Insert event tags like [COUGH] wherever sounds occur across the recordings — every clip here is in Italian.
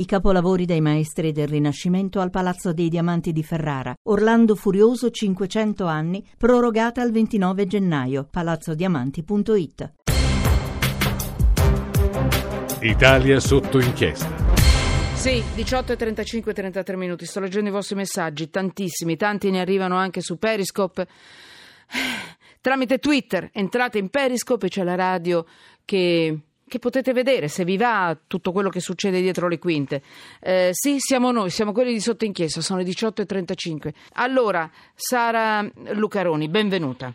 I capolavori dei maestri del Rinascimento al Palazzo dei Diamanti di Ferrara. Orlando Furioso 500 anni, prorogata al 29 gennaio. palazzodiamanti.it. Italia sotto inchiesta. Sì, 18 e 35, 33 minuti. Sto leggendo i vostri messaggi, tantissimi, tanti ne arrivano anche su Periscope. [SIGHS] Tramite Twitter entrate in Periscope e c'è la radio che che potete vedere se vi va tutto quello che succede dietro le quinte. Eh, sì, siamo noi, siamo quelli di sotto inchiesta, sono le 18.35. Allora, Sara Lucaroni, benvenuta.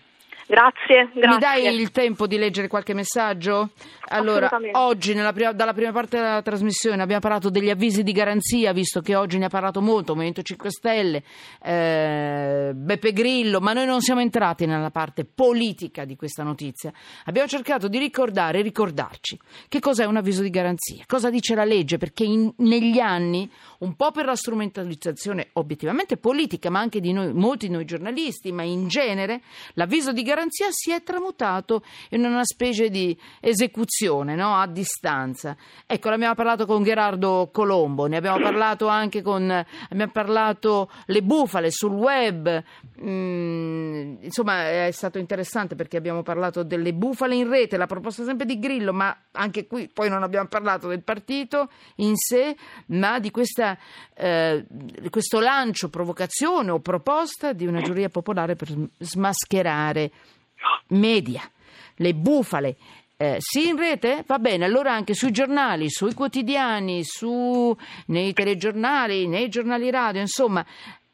Grazie, grazie. Mi dai il tempo di leggere qualche messaggio? Allora, oggi prima, dalla prima parte della trasmissione abbiamo parlato degli avvisi di garanzia, visto che oggi ne ha parlato molto Movimento 5 Stelle, eh, Beppe Grillo, ma noi non siamo entrati nella parte politica di questa notizia. Abbiamo cercato di ricordare e ricordarci che cos'è un avviso di garanzia, cosa dice la legge, perché in, negli anni, un po' per la strumentalizzazione obiettivamente politica, ma anche di noi, molti di noi giornalisti, ma in genere, l'avviso di garanzia garanzia si è tramutato in una specie di esecuzione no? a distanza. Ecco, ne abbiamo parlato con Gerardo Colombo, ne abbiamo parlato anche con abbiamo parlato le bufale sul web. Mm, insomma, è stato interessante perché abbiamo parlato delle bufale in rete, la proposta sempre di Grillo, ma anche qui poi non abbiamo parlato del partito in sé, ma di questa, eh, questo lancio, provocazione o proposta di una giuria popolare per smascherare media, le bufale. Eh, sì, in rete? Va bene, allora anche sui giornali, sui quotidiani, su, nei telegiornali, nei giornali radio, insomma,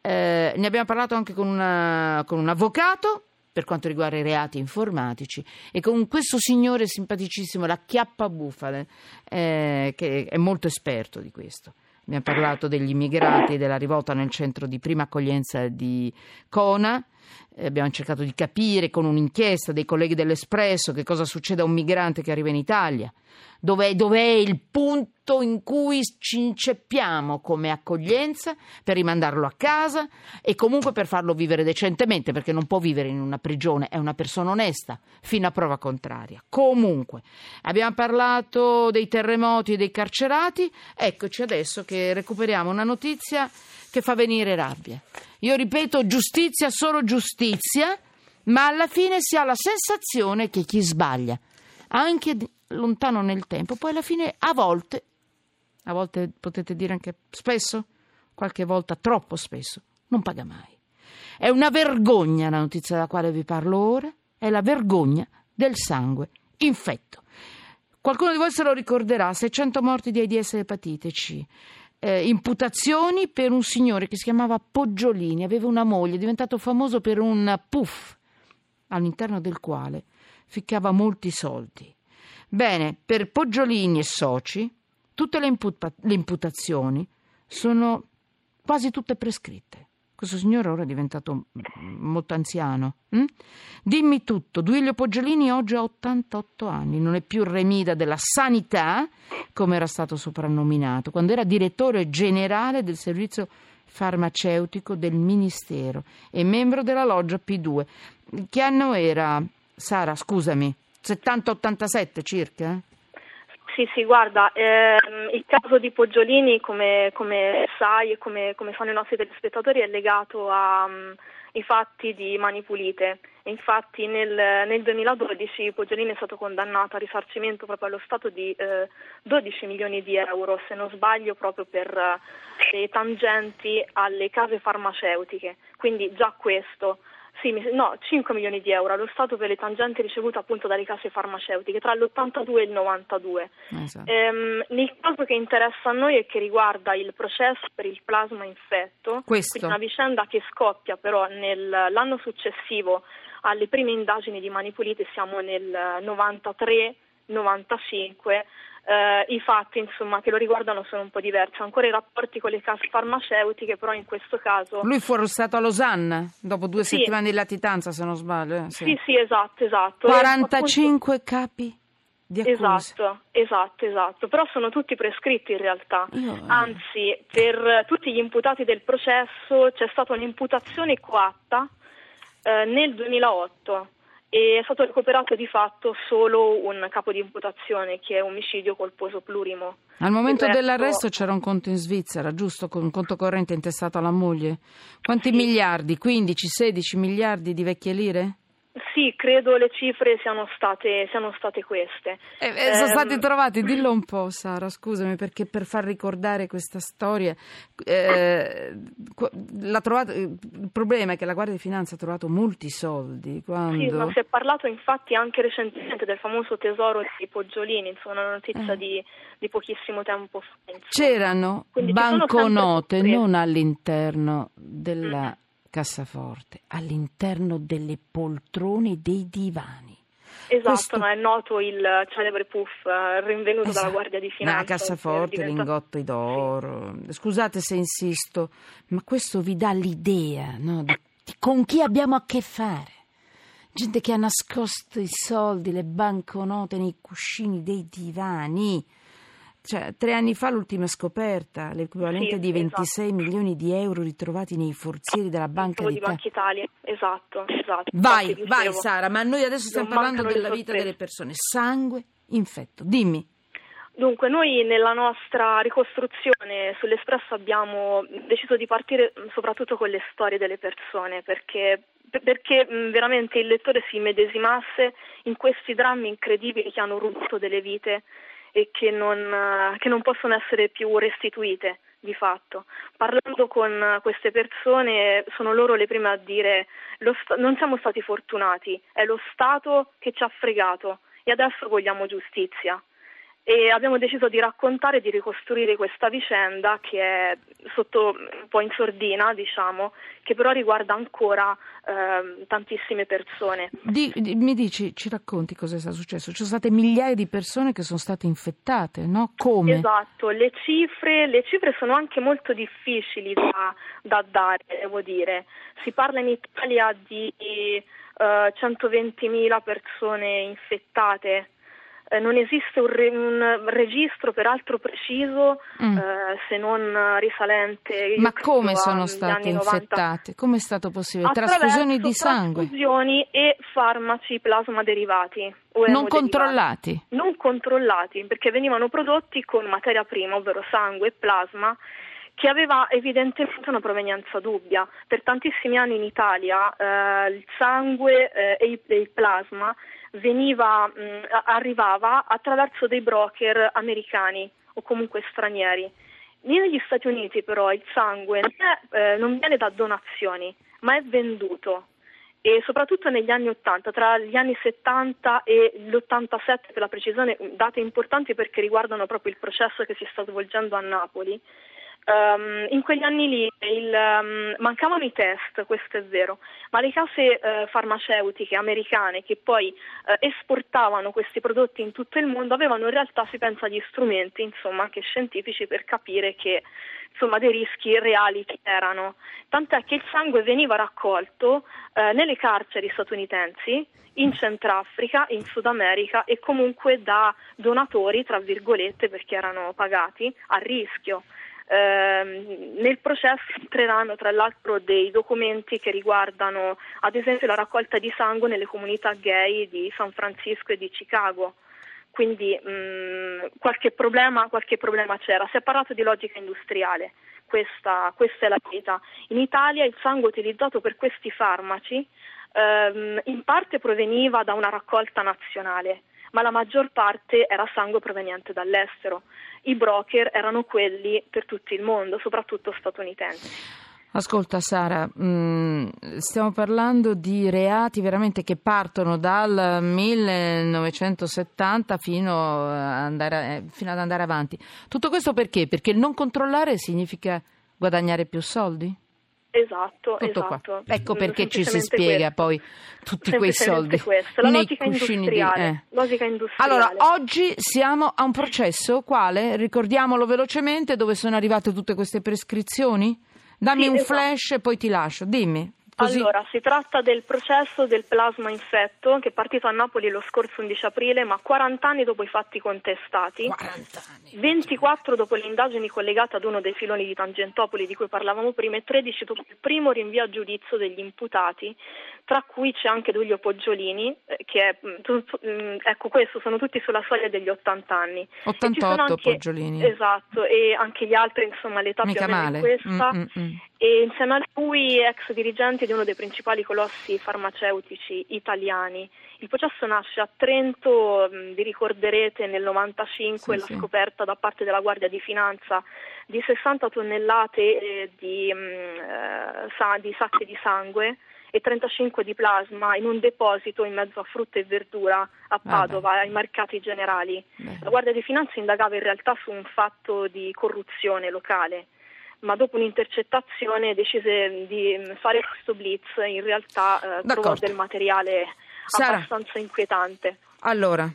eh, ne abbiamo parlato anche con, una, con un avvocato per quanto riguarda i reati informatici e con questo signore simpaticissimo, la Chiappa Bufale, eh, che è molto esperto di questo. Abbiamo parlato degli immigrati, della rivolta nel centro di prima accoglienza di Cona, abbiamo cercato di capire con un'inchiesta dei colleghi dell'Espresso che cosa succede a un migrante che arriva in Italia. Dov'è, dov'è, il punto in cui ci inceppiamo come accoglienza per rimandarlo a casa e comunque per farlo vivere decentemente, perché non può vivere in una prigione, è una persona onesta, fino a prova contraria. Comunque, abbiamo parlato dei terremoti e dei carcerati, eccoci adesso che recuperiamo una notizia che fa venire rabbia. Io ripeto, giustizia, solo giustizia, ma alla fine si ha la sensazione che chi sbaglia, anche lontano nel tempo, poi alla fine a volte, a volte potete dire anche spesso, qualche volta troppo spesso, non paga mai. È una vergogna la notizia della quale vi parlo ora, è la vergogna del sangue infetto. Qualcuno di voi se lo ricorderà, 600 morti di AIDS e epatite C eh, imputazioni per un signore che si chiamava Poggiolini, aveva una moglie, è diventato famoso per un puff all'interno del quale ficcava molti soldi. Bene, per Poggiolini e soci, tutte le, imputa- le imputazioni sono quasi tutte prescritte. Questo signore ora è diventato molto anziano. Hm? Dimmi tutto, Duilio Poggiolini oggi ha 88 anni, non è più remida della sanità, come era stato soprannominato, quando era direttore generale del servizio farmaceutico del Ministero e membro della loggia P2. Che anno era, Sara, scusami? 70-87 circa? Sì, sì, guarda, ehm, il caso di Poggiolini, come, come sai e come, come, sanno i nostri telespettatori, è legato ai um, fatti di Mani Pulite. Infatti nel, nel, 2012 Poggiolini è stato condannato a risarcimento proprio allo Stato di eh, 12 milioni di euro, se non sbaglio, proprio per eh, le tangenti alle case farmaceutiche. Quindi già questo sì, no, 5 milioni di euro allo Stato per le tangenti ricevute appunto dalle case farmaceutiche tra l'82 e il 92. Esatto. Ehm, il caso che interessa a noi è che riguarda il processo per il plasma infetto, Questo. quindi una vicenda che scoppia però nell'anno successivo alle prime indagini di Mani Pulite, siamo nel 93-95 eh, i fatti insomma, che lo riguardano sono un po' diversi. Ancora i rapporti con le case farmaceutiche, però in questo caso. Lui fu arrestato a Losanna dopo due sì. settimane di latitanza, se non sbaglio. Eh? Sì. sì, sì, esatto, esatto. 45 appunto... capi. Di esatto, esatto, esatto, però sono tutti prescritti in realtà. Io... Eh. Anzi, per tutti gli imputati del processo c'è stata un'imputazione coatta eh, nel 2008 e è stato recuperato di fatto solo un capo di imputazione che è omicidio colposo plurimo. Al momento resto... dell'arresto c'era un conto in Svizzera, giusto? Con un conto corrente intestato alla moglie. Quanti sì. miliardi? 15, 16 miliardi di vecchie lire? Sì, credo le cifre siano state, siano state queste. Eh, eh, sono ehm, trovati, dillo un po' Sara, scusami, perché per far ricordare questa storia, eh, trovato, il problema è che la Guardia di Finanza ha trovato molti soldi. Quando... Sì, ma si è parlato infatti anche recentemente del famoso tesoro dei Poggiolini, insomma una notizia eh. di, di, pochissimo tempo fa. Insomma. C'erano Quindi banconote non all'interno della... Mm cassaforte all'interno delle poltrone dei divani. Esatto, Questo... no, è noto il celebre puff eh, rinvenuto esatto. dalla Guardia di Finanza. La cassaforte, diventato... lingotti d'oro. Sì. Scusate se insisto, ma questo vi dà l'idea no, di, di con chi abbiamo a che fare. Gente che ha nascosto i soldi, le banconote nei cuscini dei divani cioè, tre anni fa l'ultima scoperta, l'equivalente sì, di 26 esatto. milioni di euro ritrovati nei forzieri della Banca d'Italia. Banca Italia. Esatto, esatto. Vai, vai Sara, ma noi adesso stiamo non parlando della vita delle persone. Sangue, infetto. Dimmi. Dunque, noi nella nostra ricostruzione sull'Espresso abbiamo deciso di partire soprattutto con le storie delle persone, perché, perché veramente il lettore si medesimasse in questi drammi incredibili che hanno rubato delle vite e che non, che non possono essere più restituite di fatto. Parlando con queste persone sono loro le prime a dire sta- non siamo stati fortunati, è lo Stato che ci ha fregato e adesso vogliamo giustizia e abbiamo deciso di raccontare e di ricostruire questa vicenda che è sotto un po' in sordina, diciamo, che però riguarda ancora eh, tantissime persone. Di, di, mi dici, ci racconti cosa è successo? Ci sono state migliaia di persone che sono state infettate, no? Come? Esatto, le cifre, le cifre sono anche molto difficili da, da, dare, devo dire. Si parla in Italia di eh, 120.000 persone infettate eh, non esiste un, re, un, registro peraltro preciso mm. eh, se non risalente. Ma come sono state infettate? Come è stato possibile? Trasfusioni di sangue? Trasfusioni e farmaci plasma derivati. Non controllati? Non controllati perché venivano prodotti con materia prima, ovvero sangue e plasma che aveva evidentemente una provenienza dubbia. Per tantissimi anni in Italia eh, il sangue eh, e, il, e, il, plasma veniva, mh, arrivava attraverso dei broker americani o comunque stranieri. Negli Stati Uniti però il sangue non, è, eh, non viene da donazioni, ma è venduto e soprattutto negli anni 80, tra gli anni 70 e l'87 per la precisione, date importanti perché riguardano proprio il processo che si sta svolgendo a Napoli, Um, in quegli anni lì il, um, mancavano i test, questo è vero, ma le case uh, farmaceutiche americane che poi uh, esportavano questi prodotti in tutto il mondo avevano in realtà, si pensa, gli strumenti, insomma, anche scientifici per capire che insomma, dei rischi reali erano. Tant'è che il sangue veniva raccolto uh, nelle carceri statunitensi in Centrafrica, in Sud America e comunque da donatori, tra virgolette, perché erano pagati a rischio. Eh, nel processo entreranno tra l'altro dei documenti che riguardano ad esempio la raccolta di sangue nelle comunità gay di San Francisco e di Chicago. Quindi mh, mm, qualche, problema, qualche, problema, c'era. Si è parlato di logica industriale, questa, questa, è la verità. In Italia il sangue utilizzato per questi farmaci ehm, in parte proveniva da una raccolta nazionale, ma la maggior parte era sangue proveniente dall'estero. I broker erano quelli per tutto il mondo, soprattutto statunitensi. Ascolta Sara, mm, stiamo parlando di reati veramente che partono dal 1970 fino, andare, eh, fino ad andare avanti. Tutto questo perché? Perché non controllare significa guadagnare più soldi? Esatto, Tutto esatto. Qua. Ecco perché ci si spiega questo. poi tutti quei soldi. Questo. La logica industriale. Di, eh. logica industriale. Allora, oggi siamo a un processo quale, ricordiamolo velocemente, dove sono arrivate tutte queste prescrizioni? Dammi sì, un esatto. flash e poi ti lascio, dimmi. Così... Allora, si tratta del processo del plasma infetto che è partito a Napoli lo scorso 11 aprile, ma 40 anni dopo i fatti contestati, 40 anni. 24 dopo le indagini collegate ad uno dei filoni di Tangentopoli di cui parlavamo prima e 13 dopo il primo rinvio a giudizio degli imputati, tra cui c'è anche Duglio Poggiolini, eh, che è, mm, mm, ecco questo, sono tutti sulla soglia degli 80 anni. 88 anche, Poggiolini. Esatto, e anche gli altri, insomma, l'età Mica più o meno questa. Mm-mm. E insieme a lui ex dirigenti di uno dei principali colossi farmaceutici italiani. Il processo nasce a Trento, vi ricorderete nel 95 sì, la sì. scoperta da parte della Guardia di Finanza di 60 tonnellate eh, di, eh, sa, di sacche di sangue e 35 di plasma in un deposito in mezzo a frutta e verdura a Padova, ai mercati generali. Beh. La Guardia di Finanza indagava in realtà su un fatto di corruzione locale ma dopo un'intercettazione decise di fare questo blitz, in realtà eh, trovò del materiale Sara, abbastanza inquietante. Allora,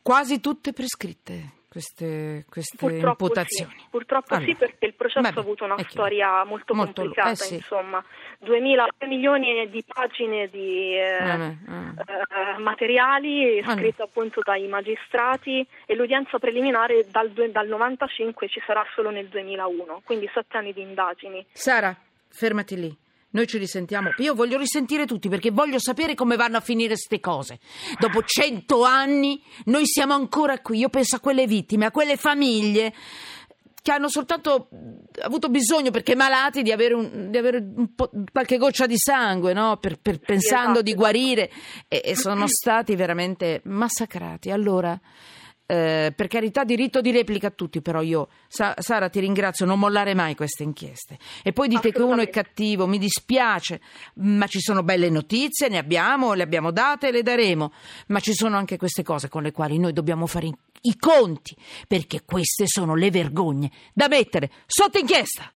quasi tutte prescritte queste, queste purtroppo imputazioni. Sì. Purtroppo allora, sì, perché il processo beh, ha avuto una storia molto, molto complicata, eh sì. insomma, 2000 milioni di pagine di eh, eh, eh. materiali ah, scritte appunto dai magistrati e l'udienza preliminare dal, dal 95 ci sarà solo nel 2001, quindi sette anni di indagini. Sara, fermati lì. Noi ci risentiamo. Io voglio risentire tutti perché voglio sapere come vanno a finire queste cose. Dopo cento anni noi siamo ancora qui. Io penso a quelle vittime, a quelle famiglie che hanno soltanto avuto bisogno, perché malati, di avere, un, di avere qualche goccia di sangue, no? per, per, pensando esatto. di guarire, e, e sono stati veramente massacrati. Allora, eh, per carità diritto di replica a tutti, però io, Sa- Sara ti ringrazio, non mollare mai queste inchieste. E poi dite che uno è cattivo, mi dispiace, ma ci sono belle notizie, ne abbiamo, le abbiamo date e le daremo, ma ci sono anche queste cose con le quali noi dobbiamo fare i conti, perché queste sono le vergogne da mettere sotto inchiesta.